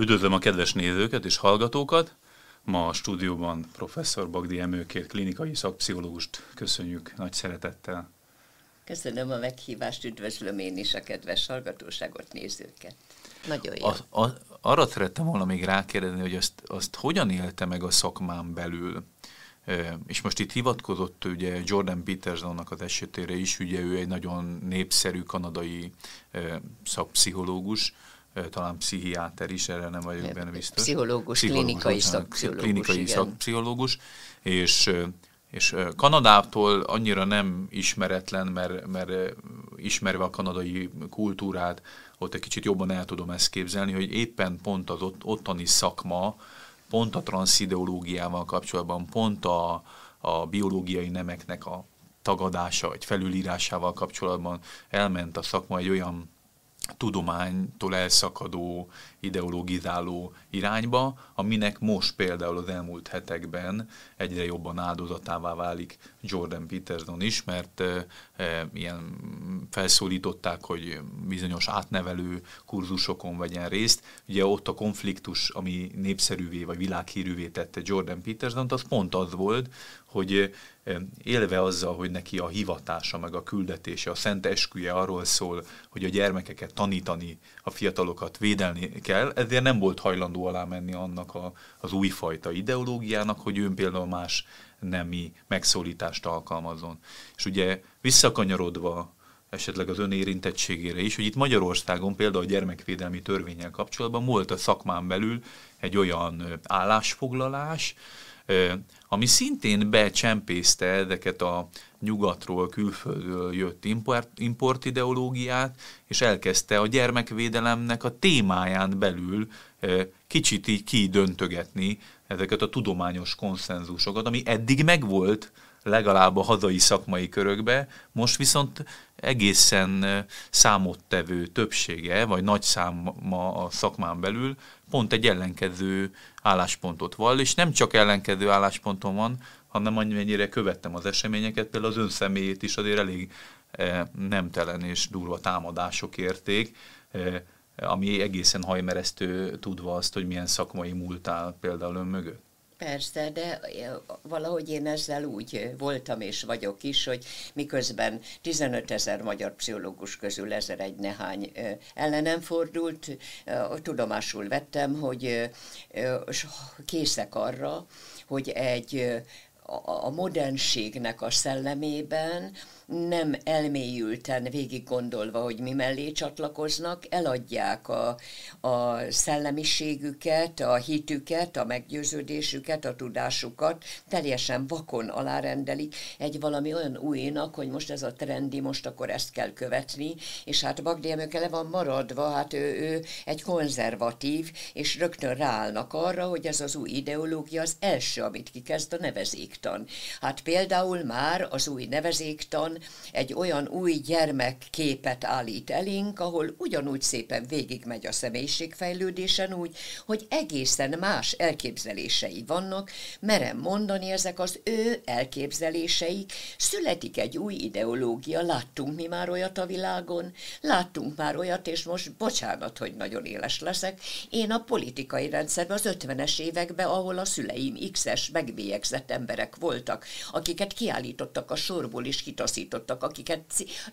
Üdvözlöm a kedves nézőket és hallgatókat! Ma a stúdióban professzor Bagdi Emőkért klinikai szakpszichológust köszönjük nagy szeretettel. Köszönöm a meghívást, üdvözlöm én is a kedves hallgatóságot, nézőket. Nagyon jó. A, a, arra szerettem volna még rákérdezni, hogy azt, azt hogyan élte meg a szakmán belül? És most itt hivatkozott ugye Jordan Petersonnak az esetére is, ugye ő egy nagyon népszerű kanadai szakpszichológus, talán pszichiáter is, erre nem vagyok benne biztos. Pszichológus, pszichológus klinikai szakpszichológus. Klinikai igen. szakpszichológus, és és Kanadától annyira nem ismeretlen, mert, mert ismerve a kanadai kultúrát, ott egy kicsit jobban el tudom ezt képzelni, hogy éppen pont az ott, ottani szakma, pont a transzideológiával kapcsolatban, pont a, a biológiai nemeknek a tagadása vagy felülírásával kapcsolatban elment a szakma egy olyan tudománytól elszakadó, ideologizáló irányba, aminek most például az elmúlt hetekben egyre jobban áldozatává válik Jordan Peterson is, mert e, ilyen felszólították, hogy bizonyos átnevelő kurzusokon vegyen részt. Ugye ott a konfliktus, ami népszerűvé vagy világhírűvé tette Jordan Peterson, az pont az volt, hogy élve azzal, hogy neki a hivatása, meg a küldetése, a szent esküje arról szól, hogy a gyermekeket tanítani, a fiatalokat védelni kell, ezért nem volt hajlandó alá menni annak a, az újfajta ideológiának, hogy ő például más nemi megszólítást alkalmazzon. És ugye visszakanyarodva esetleg az önérintettségére is, hogy itt Magyarországon például a gyermekvédelmi törvényel kapcsolatban volt a szakmán belül egy olyan állásfoglalás, ami szintén becsempészte ezeket a nyugatról, külföldről jött import, import ideológiát, és elkezdte a gyermekvédelemnek a témáján belül kicsit így kidöntögetni ezeket a tudományos konszenzusokat, ami eddig megvolt, legalább a hazai szakmai körökbe, most viszont egészen számottevő többsége, vagy nagy száma a szakmán belül pont egy ellenkező álláspontot vall, és nem csak ellenkező állásponton van, hanem amennyire követtem az eseményeket, például az ön személyét is azért elég nemtelen és durva támadások érték, ami egészen hajmeresztő tudva azt, hogy milyen szakmai múltál például ön mögött. Persze, de valahogy én ezzel úgy voltam és vagyok is, hogy miközben 15 ezer magyar pszichológus közül ezer egy nehány ellenem fordult, tudomásul vettem, hogy készek arra, hogy egy a modernségnek a szellemében nem elmélyülten végig gondolva, hogy mi mellé csatlakoznak, eladják a, a szellemiségüket, a hitüket, a meggyőződésüket, a tudásukat, teljesen vakon alárendelik egy valami olyan újnak, hogy most ez a trendi, most akkor ezt kell követni, és hát Bagdi le van maradva, hát ő, ő egy konzervatív, és rögtön ráállnak arra, hogy ez az új ideológia az első, amit kikezd a nevezéktan. Hát például már az új nevezéktan egy olyan új gyermekképet állít elénk, ahol ugyanúgy szépen végigmegy a személyiségfejlődésen úgy, hogy egészen más elképzelései vannak, merem mondani, ezek az ő elképzeléseik, születik egy új ideológia, láttunk mi már olyat a világon, láttunk már olyat, és most bocsánat, hogy nagyon éles leszek, én a politikai rendszerben az 50-es években, ahol a szüleim X-es, megbélyegzett emberek voltak, akiket kiállítottak a sorból és kitaszítottak, akiket,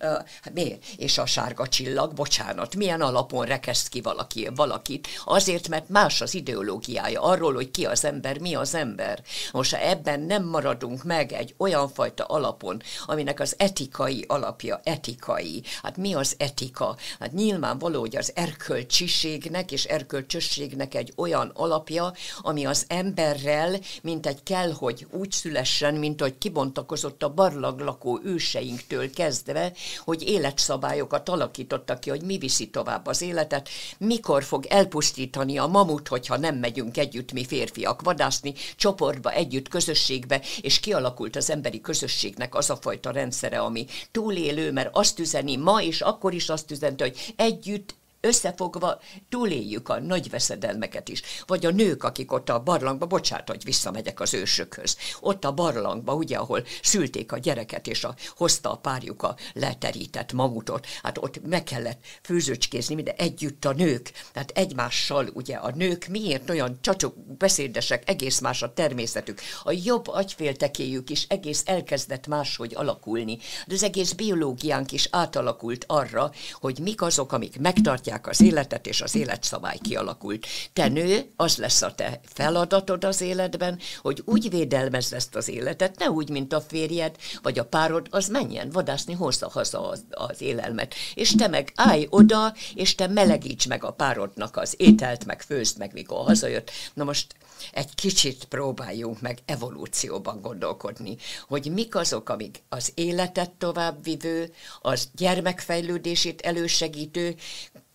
uh, mi? És a sárga csillag, bocsánat, milyen alapon rekeszt ki valaki, valakit? Azért, mert más az ideológiája arról, hogy ki az ember, mi az ember. Most ha ebben nem maradunk meg egy olyan fajta alapon, aminek az etikai alapja etikai, hát mi az etika? Hát nyilvánvaló, hogy az erkölcsiségnek és erkölcsösségnek egy olyan alapja, ami az emberrel, mint egy kell, hogy úgy szülessen, mint hogy kibontakozott a barlaglakó ősei szüleinktől kezdve, hogy életszabályokat alakítottak ki, hogy mi viszi tovább az életet, mikor fog elpusztítani a mamut, hogyha nem megyünk együtt mi férfiak vadászni, csoportba, együtt, közösségbe, és kialakult az emberi közösségnek az a fajta rendszere, ami túlélő, mert azt üzeni ma, és akkor is azt üzenti, hogy együtt összefogva túléljük a nagy veszedelmeket is. Vagy a nők, akik ott a barlangba, bocsánat, hogy visszamegyek az ősökhöz, ott a barlangba, ugye, ahol szülték a gyereket, és a, hozta a párjuk a leterített mamutot, hát ott meg kellett főzőcskézni, de együtt a nők, tehát egymással, ugye a nők miért olyan csacsok, beszédesek, egész más a természetük. A jobb agyféltekéjük is egész elkezdett máshogy alakulni. De az egész biológiánk is átalakult arra, hogy mik azok, amik megtartják az életet, és az életszabály kialakult. Te nő, az lesz a te feladatod az életben, hogy úgy védelmezd ezt az életet, ne úgy, mint a férjed, vagy a párod, az menjen vadászni, hozza haza az, az élelmet. És te meg állj oda, és te melegíts meg a párodnak az ételt, meg főzd meg, mikor hazajött. Na most egy kicsit próbáljunk meg evolúcióban gondolkodni, hogy mik azok, amik az életet továbbvivő, az gyermekfejlődését elősegítő,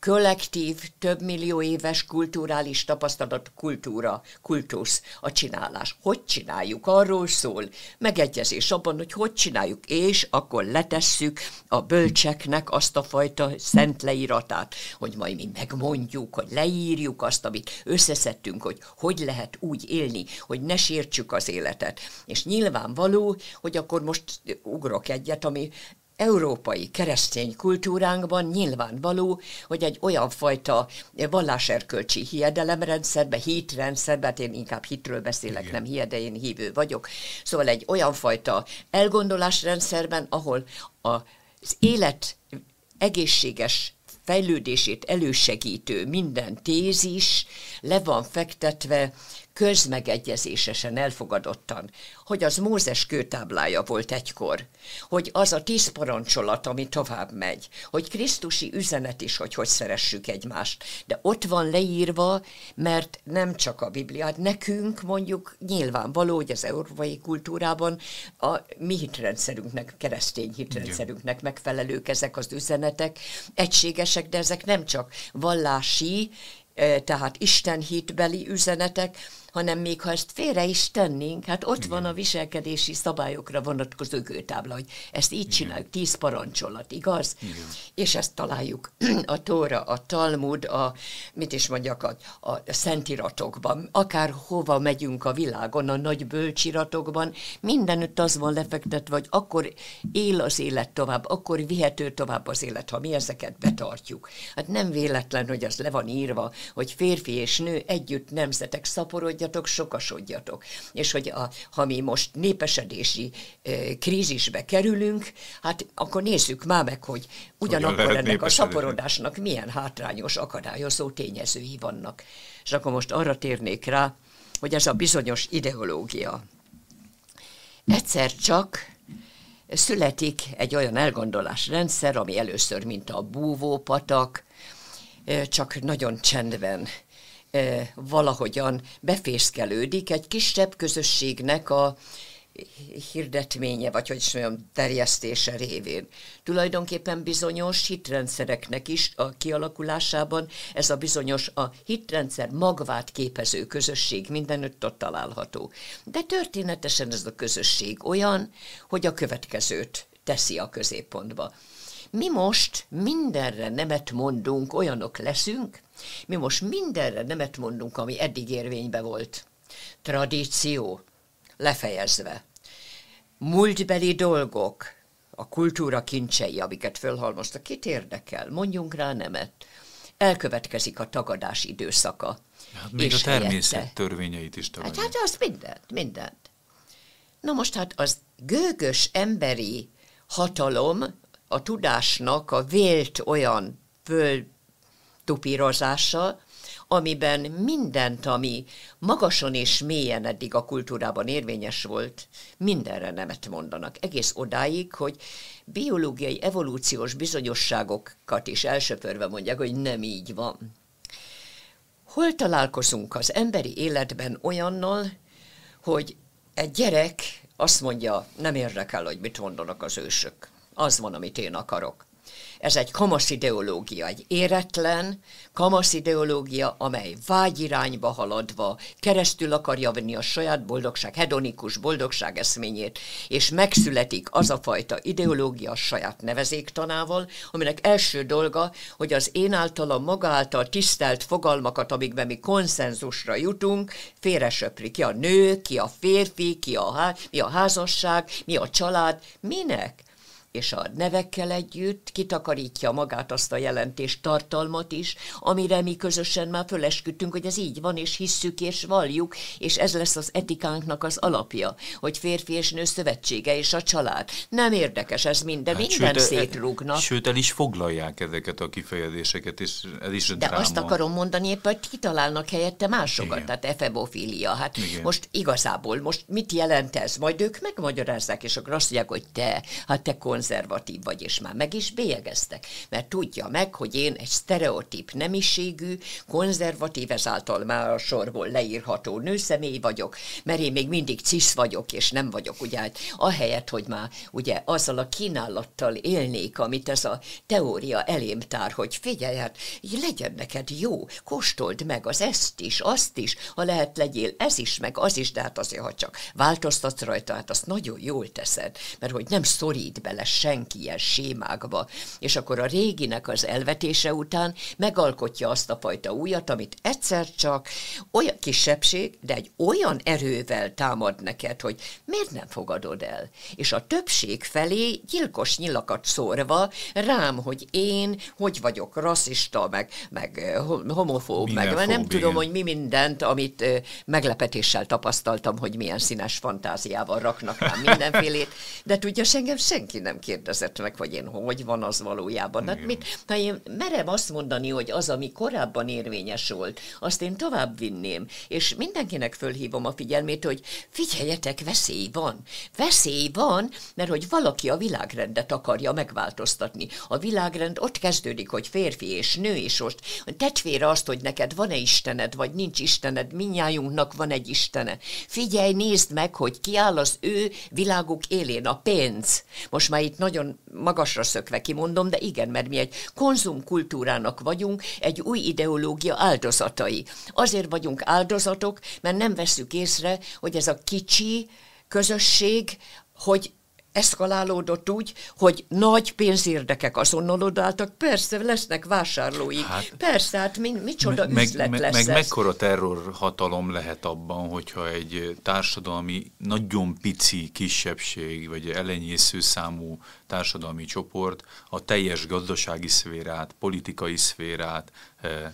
kollektív, több millió éves kulturális tapasztalat, kultúra, kultusz, a csinálás. Hogy csináljuk? Arról szól. Megegyezés abban, hogy hogy csináljuk, és akkor letesszük a bölcseknek azt a fajta szent leíratát, hogy majd mi megmondjuk, hogy leírjuk azt, amit összeszedtünk, hogy hogy lehet úgy élni, hogy ne sértsük az életet. És nyilvánvaló, hogy akkor most ugrok egyet, ami európai keresztény kultúránkban nyilvánvaló, hogy egy olyan fajta valláserkölcsi hiedelemrendszerbe, hitrendszerbe, hát én inkább hitről beszélek, Igen. nem hied, de én hívő vagyok, szóval egy olyan fajta elgondolásrendszerben, ahol az élet egészséges fejlődését elősegítő minden tézis le van fektetve közmegegyezésesen elfogadottan, hogy az Mózes kőtáblája volt egykor, hogy az a tíz parancsolat, ami tovább megy, hogy Krisztusi üzenet is, hogy hogy szeressük egymást. De ott van leírva, mert nem csak a Bibliát, nekünk mondjuk nyilvánvaló, hogy az európai kultúrában a mi hitrendszerünknek, keresztény hitrendszerünknek megfelelők ezek az üzenetek, egységesek, de ezek nem csak vallási, eh, tehát Isten hitbeli üzenetek, hanem még ha ezt félre is tennénk, hát ott Igen. van a viselkedési szabályokra vonatkozó gőtábla, hogy ezt így Igen. csináljuk, tíz parancsolat, igaz? Igen. És ezt találjuk a Tóra, a Talmud, a, mit is mondjak, a, a szentiratokban, akár hova megyünk a világon, a nagy bölcsiratokban, mindenütt az van lefektetve, hogy akkor él az élet tovább, akkor vihető tovább az élet, ha mi ezeket betartjuk. Hát nem véletlen, hogy az le van írva, hogy férfi és nő együtt nemzetek szaporodj, sokasodjatok, sokasodjatok. És hogy a, ha mi most népesedési e, krízisbe kerülünk, hát akkor nézzük már meg, hogy ugyanakkor ennek a szaporodásnak milyen hátrányos, akadályozó tényezői vannak. És akkor most arra térnék rá, hogy ez a bizonyos ideológia. Egyszer csak születik egy olyan elgondolásrendszer, ami először, mint a búvópatak, csak nagyon csendben valahogyan befészkelődik egy kisebb közösségnek a hirdetménye, vagy hogy is mondjam, terjesztése révén. Tulajdonképpen bizonyos hitrendszereknek is a kialakulásában ez a bizonyos a hitrendszer magvát képező közösség mindenütt ott található. De történetesen ez a közösség olyan, hogy a következőt teszi a középpontba. Mi most mindenre nemet mondunk, olyanok leszünk, mi most mindenre nemet mondunk, ami eddig érvénybe volt. Tradíció, lefejezve. Múltbeli dolgok, a kultúra kincsei, amiket fölhalmoztak, kit érdekel? Mondjunk rá nemet. Elkövetkezik a tagadás időszaka. Hát még a természet helyette. törvényeit is tagadja. Hát, hát az mindent, mindent. Na most hát az gőgös emberi hatalom a tudásnak a vélt olyan föl tupírozása, amiben mindent, ami magason és mélyen eddig a kultúrában érvényes volt, mindenre nemet mondanak. Egész odáig, hogy biológiai, evolúciós bizonyosságokat is elsöpörve mondják, hogy nem így van. Hol találkozunk az emberi életben olyannal, hogy egy gyerek azt mondja, nem érdekel, hogy mit mondanak az ősök. Az van, amit én akarok ez egy kamasz ideológia, egy éretlen kamasz ideológia, amely vágyirányba haladva keresztül akarja venni a saját boldogság, hedonikus boldogság eszményét, és megszületik az a fajta ideológia a saját nevezéktanával, aminek első dolga, hogy az én általam maga által tisztelt fogalmakat, amikben mi konszenzusra jutunk, félresöpri ki a nő, ki a férfi, ki a, há- mi a házasság, mi a család, minek? És a nevekkel együtt kitakarítja magát azt a jelentés tartalmat is, amire mi közösen már fölesküdtünk, hogy ez így van, és hisszük, és valljuk, és ez lesz az etikánknak az alapja, hogy férfi és nő szövetsége és a család. Nem érdekes ez minden, hát minden sőt, e- szétrúgnak. Sőt, el is foglalják ezeket a kifejezéseket, és ez is De dráma. azt akarom mondani éppen, hogy kitalálnak helyette másokat, Igen. tehát efebofília. Hát Igen. most igazából, most mit jelent ez? Majd ők megmagyarázzák, és akkor azt mondják, hogy te, hát te konzervatív vagy, és már meg is bélyegeztek. Mert tudja meg, hogy én egy sztereotíp nemiségű, konzervatív, ezáltal már a sorból leírható nőszemély vagyok, mert én még mindig cisz vagyok, és nem vagyok, ugye, hát ahelyett, hogy már ugye azzal a kínálattal élnék, amit ez a teória elém tár, hogy figyelj, hát legyen neked jó, kóstold meg az ezt is, azt is, ha lehet legyél ez is, meg az is, de hát azért, ha csak változtatsz rajta, hát azt nagyon jól teszed, mert hogy nem szorít bele senki ilyen sémákba, és akkor a réginek az elvetése után megalkotja azt a fajta újat, amit egyszer csak olyan kisebbség, de egy olyan erővel támad neked, hogy miért nem fogadod el? És a többség felé gyilkos nyilakat szórva rám, hogy én hogy vagyok rasszista, meg, meg eh, homofób, meg meg nem tudom, hogy mi mindent, amit ö, meglepetéssel tapasztaltam, hogy milyen színes fantáziával raknak rám mindenfélét, de tudja, engem senki nem kérdezett meg, hogy én hogy van az valójában. Hát mit, ha én merem azt mondani, hogy az, ami korábban érvényes volt, azt én tovább vinném, és mindenkinek fölhívom a figyelmét, hogy figyeljetek, veszély van. Veszély van, mert hogy valaki a világrendet akarja megváltoztatni. A világrend ott kezdődik, hogy férfi és nő, és most tedd félre azt, hogy neked van-e Istened, vagy nincs Istened, minnyájunknak van egy Istene. Figyelj, nézd meg, hogy ki áll az ő világuk élén, a pénz. Most már itt nagyon magasra szökve kimondom, de igen, mert mi egy konzumkultúrának vagyunk, egy új ideológia áldozatai. Azért vagyunk áldozatok, mert nem veszük észre, hogy ez a kicsi közösség, hogy eszkalálódott úgy, hogy nagy pénzérdekek azonnal odaálltak, persze lesznek vásárlói, hát, persze, hát mi, micsoda meg, üzlet meg, lesz meg ez. mekkora terrorhatalom lehet abban, hogyha egy társadalmi, nagyon pici kisebbség, vagy elenyésző számú társadalmi csoport a teljes gazdasági szférát, politikai szférát,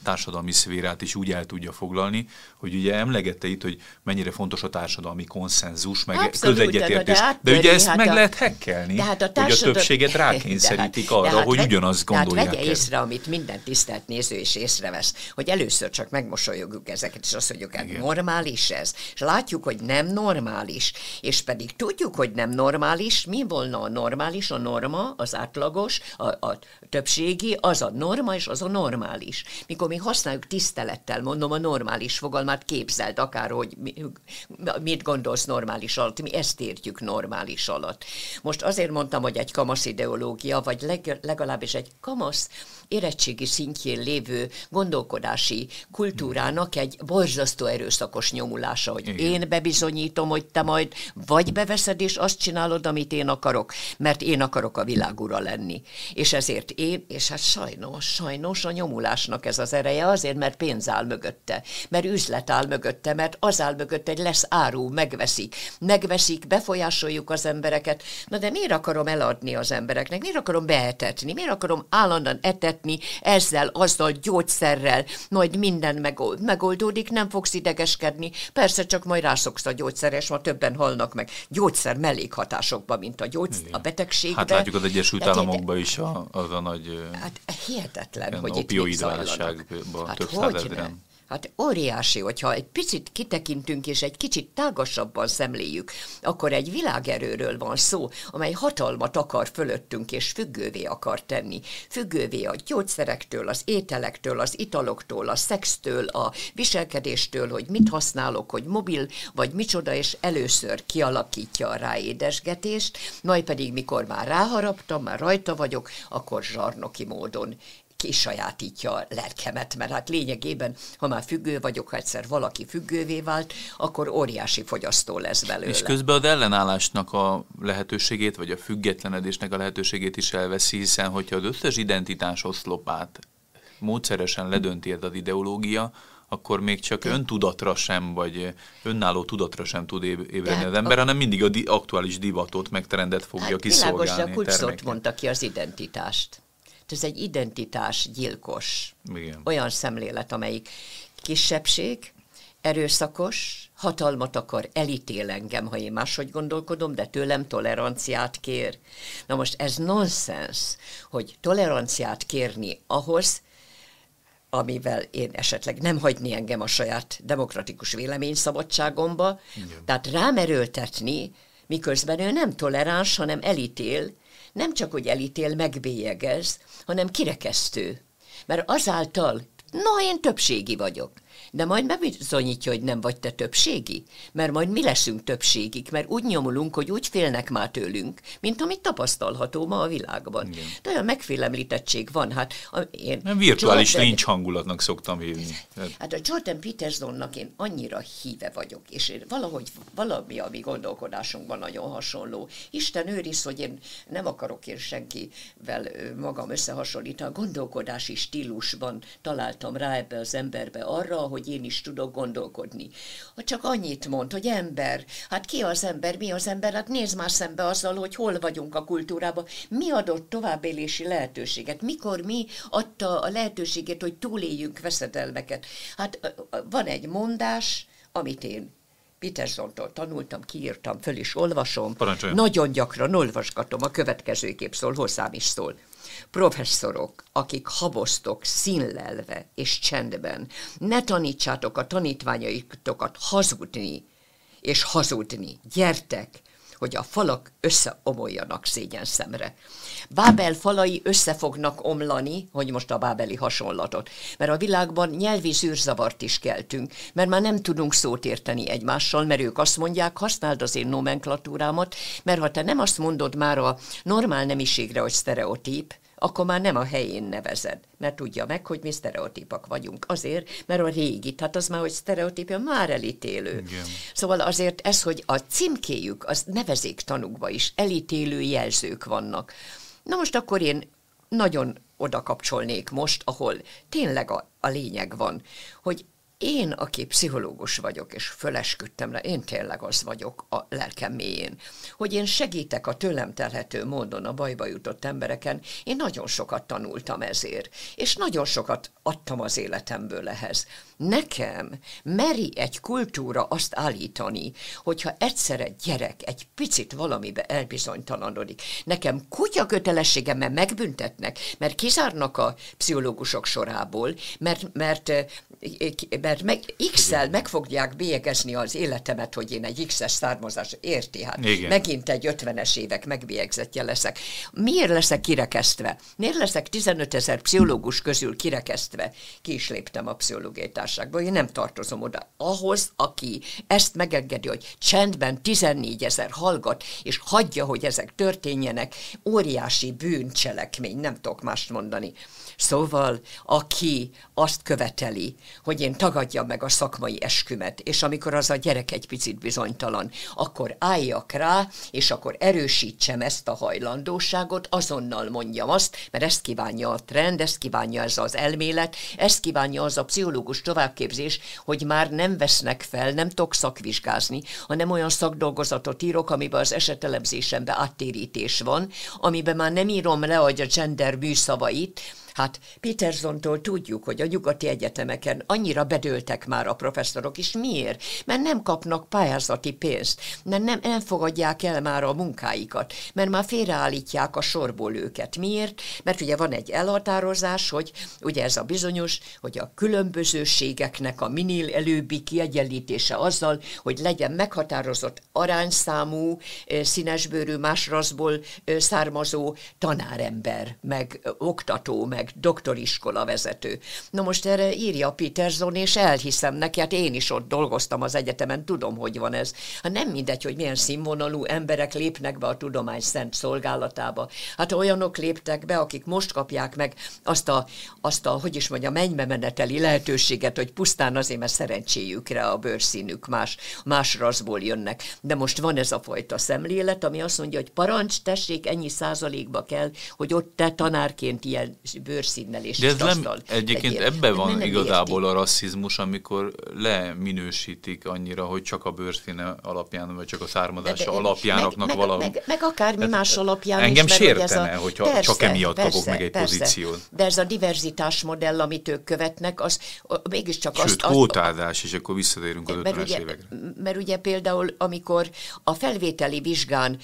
társadalmi szférát is úgy el tudja foglalni, hogy ugye emlegette itt, hogy mennyire fontos a társadalmi konszenzus, meg Abszolút, közegyetértés, de- de de, ugye ezt hát meg a- lehet hekkelni, De hát a hogy a többséget rákényszerítik hát- arra, hát hogy vegy- ugyanazt de hát gondolják vegye el. észre, amit minden tisztelt néző és észrevesz, hogy először csak megmosolyogjuk ezeket, és azt mondjuk, hát Igen. normális ez. És látjuk, hogy nem normális. És pedig tudjuk, hogy nem normális. Mi volna a normális? A norma, az átlagos, a, a többségi, az a norma, és az a normális. Mikor mi használjuk tisztelettel, mondom a normális fogalmát, képzeld akár, hogy mi, mit gondolsz normális alatt, mi ezt értjük normális alatt. Most azért mondtam, hogy egy kamasz ideológia, vagy leg, legalábbis egy kamasz érettségi szintjén lévő gondolkodási kultúrának egy borzasztó erőszakos nyomulása, hogy Igen. én bebizonyítom, hogy te majd vagy beveszed, és azt csinálod, amit én akarok, mert én akarok a világura lenni. És ezért én, és hát sajnos, sajnos a nyomulásnak ez az ereje, azért, mert pénz áll mögötte, mert üzlet áll mögötte, mert az áll mögötte, hogy lesz áru, megveszik. Megveszik, befolyásoljuk az embereket. Na de miért akarom eladni az embereknek? Miért akarom beetetni? Miért akarom állandóan etetni ezzel, azzal, gyógyszerrel? Majd minden megold, megoldódik, nem fogsz idegeskedni. Persze csak majd rászoksz a gyógyszerre, és ma többen halnak meg gyógyszer mellékhatásokban, mint a, gyógyszer, a betegségbe. Hát látjuk az Egyesült de- Államokban is a, az a nagy Hát hihetetlen, hogy itt mit Hát több hogyne? Hát óriási, hogyha egy picit kitekintünk és egy kicsit tágasabban szemléljük, akkor egy világerőről van szó, amely hatalmat akar fölöttünk és függővé akar tenni. Függővé a gyógyszerektől, az ételektől, az italoktól, a szextől, a viselkedéstől, hogy mit használok, hogy mobil vagy micsoda, és először kialakítja a ráédesgetést, majd pedig mikor már ráharaptam, már rajta vagyok, akkor zsarnoki módon kisajátítja a lelkemet, mert hát lényegében, ha már függő vagyok, ha egyszer valaki függővé vált, akkor óriási fogyasztó lesz belőle. És közben az ellenállásnak a lehetőségét, vagy a függetlenedésnek a lehetőségét is elveszi, hiszen hogyha az összes identitás oszlopát módszeresen ledönti ez az ideológia, akkor még csak De... öntudatra sem, vagy önálló tudatra sem tud ébredni az ember, a... hanem mindig a di- aktuális divatot, meg trendet fogja hát kiszolgálni. Világos, de a mondta ki az identitást ez egy identitás gyilkos. Igen. Olyan szemlélet, amelyik kisebbség, erőszakos, hatalmat akar, elítél engem, ha én máshogy gondolkodom, de tőlem toleranciát kér. Na most ez nonsens, hogy toleranciát kérni ahhoz, amivel én esetleg nem hagyni engem a saját demokratikus véleményszabadságomba, Igen. tehát rám erőltetni, miközben ő nem toleráns, hanem elítél, nem csak, hogy elítél, megbélyegez, hanem kirekesztő. Mert azáltal, na, én többségi vagyok de majd bebizonyítja, hogy nem vagy te többségi, mert majd mi leszünk többségik, mert úgy nyomulunk, hogy úgy félnek már tőlünk, mint amit tapasztalható ma a világban. Igen. De olyan megfélemlítettség van, hát a, én... Nem virtuális Jordan, nincs hangulatnak szoktam hívni. Hát a Jordan Petersonnak én annyira híve vagyok, és én valahogy valami a mi gondolkodásunkban nagyon hasonló. Isten őriz, hogy én nem akarok én senkivel magam összehasonlítani, a gondolkodási stílusban találtam rá ebbe az emberbe arra, hogy hogy én is tudok gondolkodni. Ha csak annyit mond, hogy ember, hát ki az ember, mi az ember, hát nézd már szembe azzal, hogy hol vagyunk a kultúrában, mi adott továbbélési lehetőséget, mikor mi adta a lehetőséget, hogy túléljünk veszedelmeket. Hát van egy mondás, amit én Petersontól tanultam, kiírtam, föl is olvasom. Parancsoljon. Nagyon gyakran olvasgatom, a következőképp szól, hozzám is szól professzorok, akik haboztok színlelve és csendben, ne tanítsátok a tanítványaitokat hazudni és hazudni. Gyertek, hogy a falak összeomoljanak szégyen szemre. Bábel falai össze fognak omlani, hogy most a bábeli hasonlatot, mert a világban nyelvi zűrzavart is keltünk, mert már nem tudunk szót érteni egymással, mert ők azt mondják, használd az én nomenklatúrámat, mert ha te nem azt mondod már a normál nemiségre, hogy sztereotíp, akkor már nem a helyén nevezed, mert tudja meg, hogy mi sztereotípak vagyunk. Azért, mert a régi, tehát az már, hogy sztereotípia már elítélő. Igen. Szóval azért ez, hogy a címkéjük, az nevezék tanukba is elítélő jelzők vannak. Na most akkor én nagyon oda kapcsolnék most, ahol tényleg a, a lényeg van, hogy én, aki pszichológus vagyok, és fölesküdtem rá, én tényleg az vagyok a lelkem mélyén, hogy én segítek a tőlem telhető módon a bajba jutott embereken, én nagyon sokat tanultam ezért, és nagyon sokat adtam az életemből ehhez. Nekem meri egy kultúra azt állítani, hogyha egyszer egy gyerek egy picit valamibe elbizonytalanodik, nekem kutya kötelességem, mert megbüntetnek, mert kizárnak a pszichológusok sorából, mert, mert mert meg, X-el meg fogják bélyegezni az életemet, hogy én egy X-es származás, érti? Hát Igen. megint egy 50-es évek megbélyegzetje leszek. Miért leszek kirekesztve? Miért leszek 15 ezer pszichológus közül kirekesztve? Ki is léptem a pszichológiai társágba, én nem tartozom oda. Ahhoz, aki ezt megengedi, hogy csendben 14 ezer hallgat, és hagyja, hogy ezek történjenek, óriási bűncselekmény, nem tudok mást mondani. Szóval, aki azt követeli, hogy én tagadjam meg a szakmai eskümet, és amikor az a gyerek egy picit bizonytalan, akkor álljak rá, és akkor erősítsem ezt a hajlandóságot, azonnal mondjam azt, mert ezt kívánja a trend, ezt kívánja ez az elmélet, ezt kívánja az a pszichológus továbbképzés, hogy már nem vesznek fel, nem tudok szakvizsgázni, hanem olyan szakdolgozatot írok, amiben az esetelemzésemben áttérítés van, amiben már nem írom le, hogy a gender műszavait, Hát Petersontól tudjuk, hogy a nyugati egyetemeken annyira bedőltek már a professzorok, és miért? Mert nem kapnak pályázati pénzt, mert nem, nem fogadják el már a munkáikat, mert már félreállítják a sorból őket. Miért? Mert ugye van egy elhatározás, hogy ugye ez a bizonyos, hogy a különbözőségeknek a minél előbbi kiegyenlítése azzal, hogy legyen meghatározott arányszámú, színesbőrű, más raszból származó tanárember, meg oktató, meg doktoriskola vezető. Na most erre írja Peterson, és elhiszem neki, hát én is ott dolgoztam az egyetemen, tudom, hogy van ez. Hát nem mindegy, hogy milyen színvonalú emberek lépnek be a tudomány szent szolgálatába. Hát olyanok léptek be, akik most kapják meg azt a, azt a hogy is mondja, mennybe meneteli lehetőséget, hogy pusztán azért, mert szerencséjükre a bőrszínük más, más raszból jönnek. De most van ez a fajta szemlélet, ami azt mondja, hogy parancs, tessék, ennyi százalékba kell, hogy ott te tanárként ilyen bőrszínnel és De ez nem, egyébként ebben van nem igazából érti. a rasszizmus, amikor leminősítik annyira, hogy csak a bőrszíne alapján, vagy csak a származása de, de, alapjánaknak meg, valami. Meg, meg, akármi hát, más alapján Engem is, sértene, ez a, hogyha persze, csak emiatt persze, kapok meg egy persze, pozíciót. De ez a diverzitás modell, amit ők követnek, az mégiscsak Sőt, azt... kvótázás, és akkor visszatérünk az 50-es évekre. Mert ugye például, amikor a felvételi vizsgán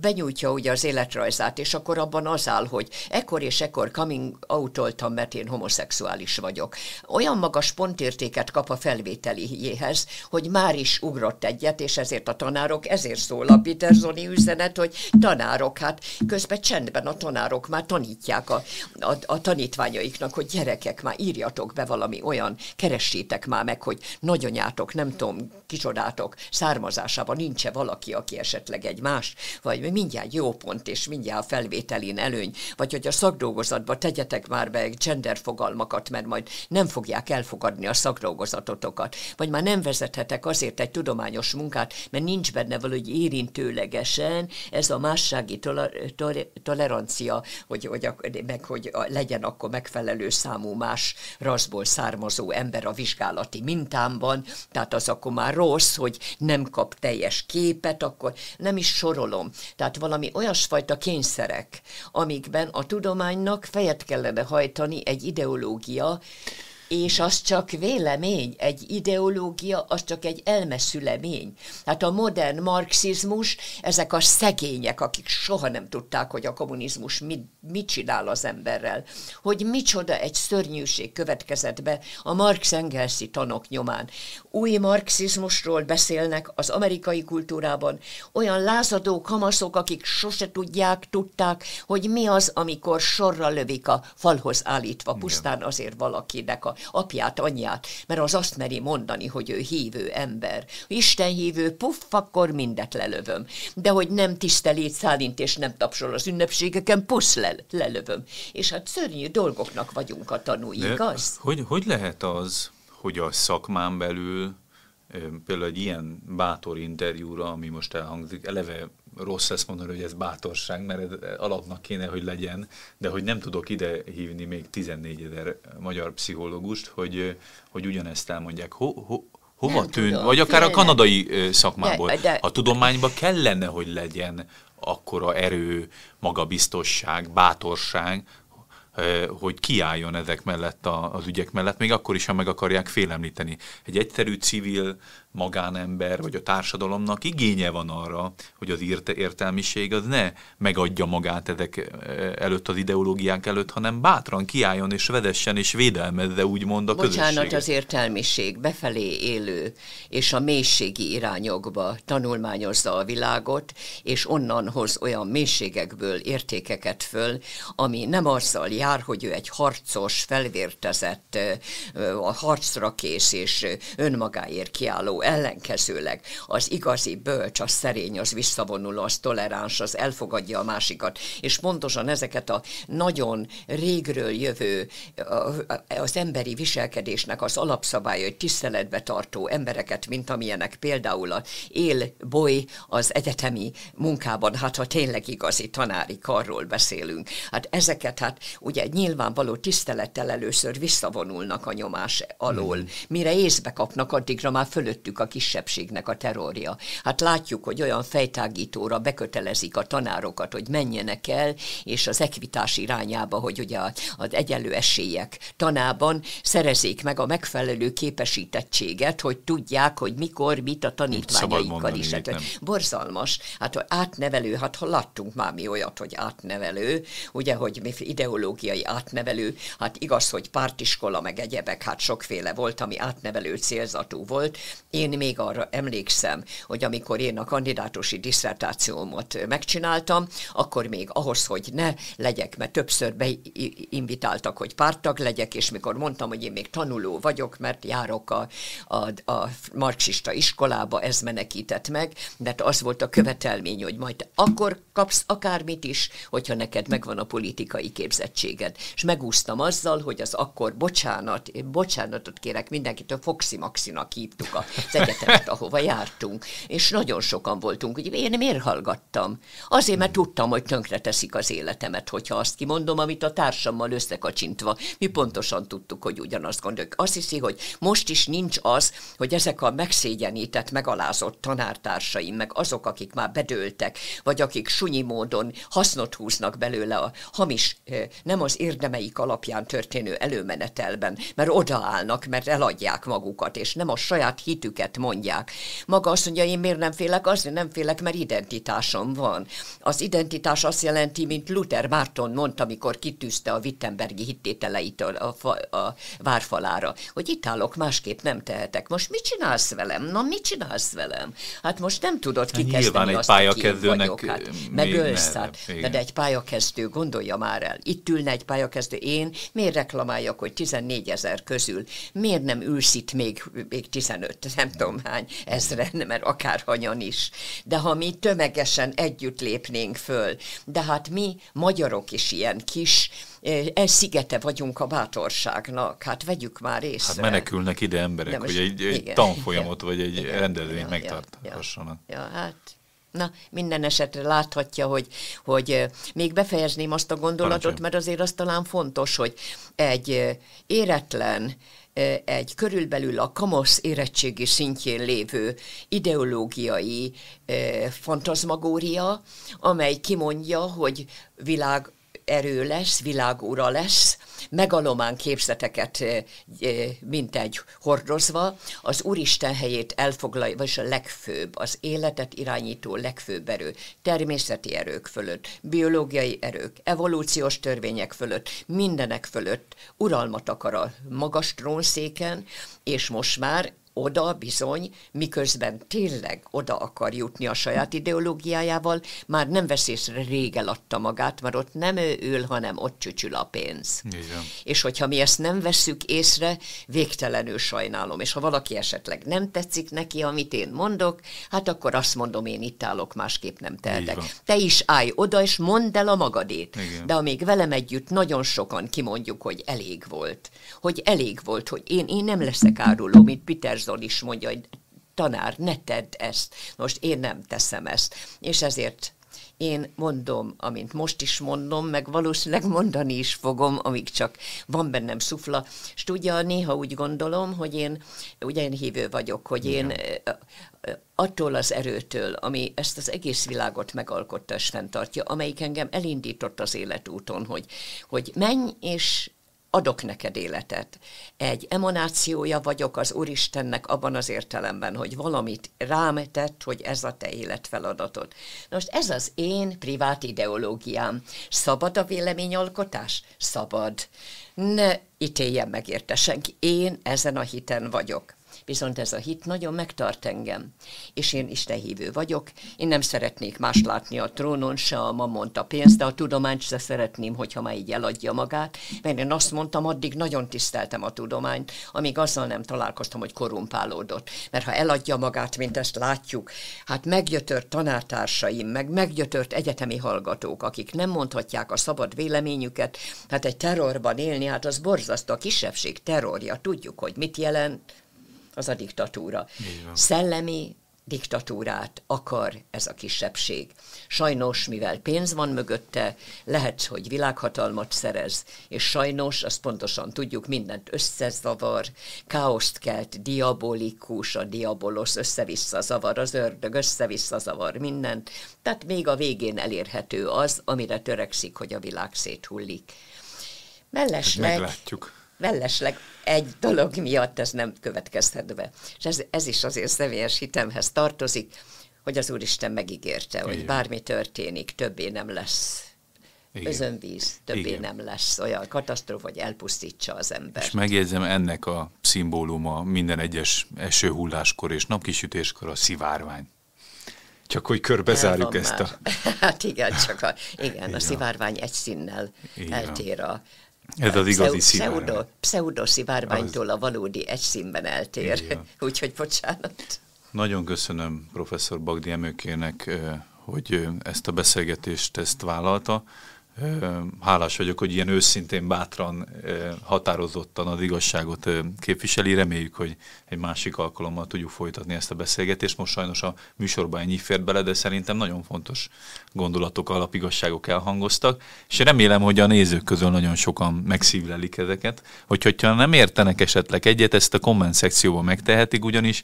benyújtja ugye az életrajzát, és akkor abban az áll, hogy ekkor és ekkor coming outoltam, mert én homoszexuális vagyok. Olyan magas pontértéket kap a felvételiéhez, hogy már is ugrott egyet, és ezért a tanárok, ezért szól a Petersoni üzenet, hogy tanárok, hát közben csendben a tanárok már tanítják a, a, a tanítványaiknak, hogy gyerekek, már írjatok be valami olyan, keressétek már meg, hogy nagyanyátok, nem tudom, kicsodátok származásában nincs-e valaki, aki esetleg egy más, vagy mindjárt jó pont, és mindjárt a felvételin előny, vagy hogy a szakdolgozatba tegyetek már be gender fogalmakat, mert majd nem fogják elfogadni a szakdolgozatotokat, vagy már nem vezethetek azért egy tudományos munkát, mert nincs benne valahogy érintőlegesen ez a mássági tolerancia, hogy, hogy, meg hogy legyen akkor megfelelő számú más raszból származó ember a vizsgálati mintámban, tehát az akkor már rossz, hogy nem kap teljes képet, akkor nem is sorolom. Tehát valami olyasfajta kényszerek, amikben a tudománynak fejet kellene hajtani egy ideológia, és az csak vélemény, egy ideológia, az csak egy elmeszülemény. Hát a modern marxizmus, ezek a szegények, akik soha nem tudták, hogy a kommunizmus mit, mit csinál az emberrel, hogy micsoda egy szörnyűség következett be a Marx-Engelszi tanok nyomán. Új marxizmusról beszélnek az amerikai kultúrában, olyan lázadó kamaszok, akik sose tudják, tudták, hogy mi az, amikor sorra lövik a falhoz állítva, pusztán azért valakinek a apját, anyját, mert az azt meri mondani, hogy ő hívő ember. Isten hívő, puff, akkor mindet lelövöm. De hogy nem tisztelít szálint és nem tapsol az ünnepségeken, pusz le, lelövöm. És hát szörnyű dolgoknak vagyunk a tanúi, De igaz? Hogy, hogy lehet az, hogy a szakmán belül például egy ilyen bátor interjúra, ami most elhangzik, eleve rossz ezt mondani, hogy ez bátorság, mert ez alapnak kéne, hogy legyen, de hogy nem tudok ide hívni még 14 ezer magyar pszichológust, hogy, hogy ugyanezt elmondják. Ho, ho, hova tűn, vagy akár a kanadai szakmából. De, de, a tudományban kellene, hogy legyen akkora erő, magabiztosság, bátorság, hogy kiálljon ezek mellett az ügyek mellett, még akkor is, ha meg akarják félemlíteni. Egy egyszerű civil magánember, vagy a társadalomnak igénye van arra, hogy az értelmiség az ne megadja magát ezek eh, előtt az ideológiák előtt, hanem bátran kiálljon és vedessen és védelmezze úgymond a Bocsánat, közösséget. az értelmiség befelé élő és a mélységi irányokba tanulmányozza a világot, és onnan hoz olyan mélységekből értékeket föl, ami nem azzal jár, hogy ő egy harcos, felvértezett, a harcra kész és önmagáért kiálló ellenkezőleg az igazi bölcs, az szerény, az visszavonuló, az toleráns, az elfogadja a másikat, és pontosan ezeket a nagyon régről jövő az emberi viselkedésnek az alapszabályait tiszteletbe tartó embereket, mint amilyenek például a él boly az egyetemi munkában, hát ha tényleg igazi tanári karról beszélünk. Hát ezeket, hát ugye nyilvánvaló tisztelettel először visszavonulnak a nyomás alól. Mm. Mire észbe kapnak, addigra már fölöttük a kisebbségnek a terrorja. Hát látjuk, hogy olyan fejtágítóra bekötelezik a tanárokat, hogy menjenek el, és az ekvitás irányába, hogy ugye az egyenlő esélyek tanában szerezzék meg a megfelelő képesítettséget, hogy tudják, hogy mikor, mit a tanítványaikkal is. Hát, borzalmas. Hát átnevelő, hát ha láttunk már mi olyat, hogy átnevelő, ugye, hogy ideológiai átnevelő, hát igaz, hogy pártiskola meg egyebek, hát sokféle volt, ami átnevelő célzatú volt. Én még arra emlékszem, hogy amikor én a kandidátusi diszertációmat megcsináltam, akkor még ahhoz, hogy ne legyek, mert többször beinvitáltak, hogy pártag legyek, és mikor mondtam, hogy én még tanuló vagyok, mert járok a, a, a marxista iskolába, ez menekített meg, de az volt a követelmény, hogy majd akkor kapsz akármit is, hogyha neked megvan a politikai képzettséged. És megúsztam azzal, hogy az akkor bocsánat, bocsánatot kérek mindenkitől, Foxi Maxinak hívtuk az egyetemet, ahova jártunk, és nagyon sokan voltunk. Ugye én miért hallgattam? Azért, mert tudtam, hogy tönkre teszik az életemet, hogyha azt kimondom, amit a társammal összekacsintva. Mi pontosan tudtuk, hogy ugyanazt gondoljuk. Azt hiszi, hogy most is nincs az, hogy ezek a megszégyenített, megalázott tanártársaim, meg azok, akik már bedőltek, vagy akik sunyi módon hasznot húznak belőle a hamis, nem az érdemeik alapján történő előmenetelben, mert odaállnak, mert eladják magukat, és nem a saját hitüket mondják. Maga azt mondja, én miért nem félek? Azért nem félek, mert identitásom van. Az identitás azt jelenti, mint Luther Márton mondta, amikor kitűzte a Wittenbergi hittételeit a, a, a várfalára, hogy itt állok, másképp nem tehetek. Most mit csinálsz velem? Na, mit csinálsz velem? Hát most nem tudod kikezdeni Nyilván egy azt, pályakezdőnek hát, megölsz, hát, de egy pályakezdő, gondolja már el, itt ülne egy pályakezdő, én miért reklamáljak, hogy 14 ezer közül, miért nem ülsz itt még, még 15, nem tudom hány ezren, mert akárhanyan is. De ha mi tömegesen együtt lépnénk föl, de hát mi magyarok is ilyen kis, ez szigete vagyunk a bátorságnak, hát vegyük már észre. Hát menekülnek ide emberek, most, hogy egy, egy igen, tanfolyamot igen, vagy egy igen, rendezvényt ja, megtarthassanak. Ja, ja, hát Na, minden esetre láthatja, hogy, hogy még befejezném azt a gondolatot, Parancsolj. mert azért az talán fontos, hogy egy éretlen, egy körülbelül a kamasz érettségi szintjén lévő ideológiai fantazmagória, amely kimondja, hogy világ erő lesz, világúra lesz, megalomán képzeteket mint egy hordozva, az Úristen helyét elfoglalja, vagyis a legfőbb, az életet irányító legfőbb erő, természeti erők fölött, biológiai erők, evolúciós törvények fölött, mindenek fölött uralmat akar a magas trónszéken, és most már oda bizony, miközben tényleg oda akar jutni a saját ideológiájával, már nem vesz észre, rég eladta magát, mert ott nem ő ül, hanem ott csücsül a pénz. Igen. És hogyha mi ezt nem vesszük észre, végtelenül sajnálom. És ha valaki esetleg nem tetszik neki, amit én mondok, hát akkor azt mondom, én itt állok, másképp nem tehetek. Te is állj oda, és mondd el a magadét. Igen. De amíg velem együtt nagyon sokan kimondjuk, hogy elég volt, hogy elég volt, hogy én, én nem leszek áruló, mint Peter Zol is mondja, hogy tanár, ne tedd ezt. Most én nem teszem ezt. És ezért én mondom, amint most is mondom, meg valószínűleg mondani is fogom, amíg csak van bennem szufla. És tudja, néha úgy gondolom, hogy én, ugye én hívő vagyok, hogy én attól az erőtől, ami ezt az egész világot megalkotta és fenntartja, amelyik engem elindított az életúton, hogy, hogy menj és adok neked életet. Egy emanációja vagyok az Úristennek abban az értelemben, hogy valamit rám tett, hogy ez a te életfeladatod. Most ez az én privát ideológiám. Szabad a véleményalkotás? Szabad. Ne ítéljen meg érte senki. Én ezen a hiten vagyok viszont ez a hit nagyon megtart engem, és én Isten hívő vagyok, én nem szeretnék más látni a trónon, se a mamont a pénzt, de a tudományt se szeretném, hogyha már így eladja magát, mert én azt mondtam, addig nagyon tiszteltem a tudományt, amíg azzal nem találkoztam, hogy korumpálódott. Mert ha eladja magát, mint ezt látjuk, hát meggyötört tanártársaim, meg meggyötört egyetemi hallgatók, akik nem mondhatják a szabad véleményüket, hát egy terrorban élni, hát az borzasztó, a kisebbség terrorja, tudjuk, hogy mit jelent, az a diktatúra. Szellemi diktatúrát akar ez a kisebbség. Sajnos, mivel pénz van mögötte, lehet, hogy világhatalmat szerez, és sajnos, azt pontosan tudjuk, mindent összezavar, káoszt kelt, diabolikus, a diabolos össze-vissza zavar, az ördög össze-vissza zavar mindent, tehát még a végén elérhető az, amire törekszik, hogy a világ széthullik. Mellesleg... Meglátjuk mellesleg egy dolog miatt ez nem következhet be. És ez, ez is azért személyes hitemhez tartozik, hogy az Úristen megígérte, Igen. hogy bármi történik, többé nem lesz igen. özönvíz, többé Igen. nem lesz olyan katasztrófa, hogy elpusztítsa az ember. És megjegyzem, ennek a szimbóluma minden egyes esőhulláskor és napkisütéskor a szivárvány. Csak hogy körbezárjuk ezt már. a... Hát igen, csak a, igen, a szivárvány egy színnel igen. eltér a, ez az igazi szivárvány. Pseudo, pseudo szivárványtól a valódi egy színben eltér. Úgyhogy bocsánat. Nagyon köszönöm professzor Bagdi Emőkének, hogy ezt a beszélgetést ezt vállalta. Hálás vagyok, hogy ilyen őszintén, bátran, határozottan az igazságot képviseli. Reméljük, hogy egy másik alkalommal tudjuk folytatni ezt a beszélgetést. Most sajnos a műsorban ennyi fért bele, de szerintem nagyon fontos gondolatok, alapigazságok elhangoztak, és remélem, hogy a nézők közül nagyon sokan megszívlelik ezeket. Hogy, hogyha nem értenek esetleg egyet, ezt a komment szekcióban megtehetik, ugyanis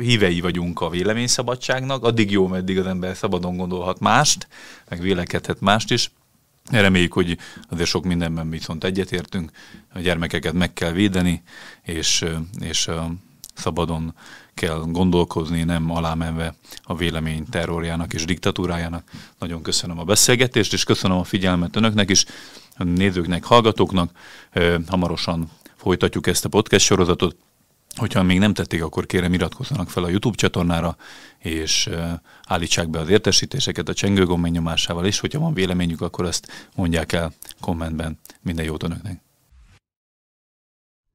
hívei vagyunk a véleményszabadságnak, addig jó, meddig az ember szabadon gondolhat mást, meg vélekedhet mást is. Reméljük, hogy azért sok mindenben viszont egyetértünk, a gyermekeket meg kell védeni, és, és szabadon kell gondolkozni, nem alámenve a vélemény terrorjának és diktatúrájának. Nagyon köszönöm a beszélgetést, és köszönöm a figyelmet önöknek is, a nézőknek, hallgatóknak. Hamarosan folytatjuk ezt a podcast sorozatot. Hogyha még nem tették, akkor kérem iratkozzanak fel a YouTube csatornára, és állítsák be az értesítéseket a csengőgomb nyomásával, és hogyha van véleményük, akkor ezt mondják el kommentben. Minden jót önöknek!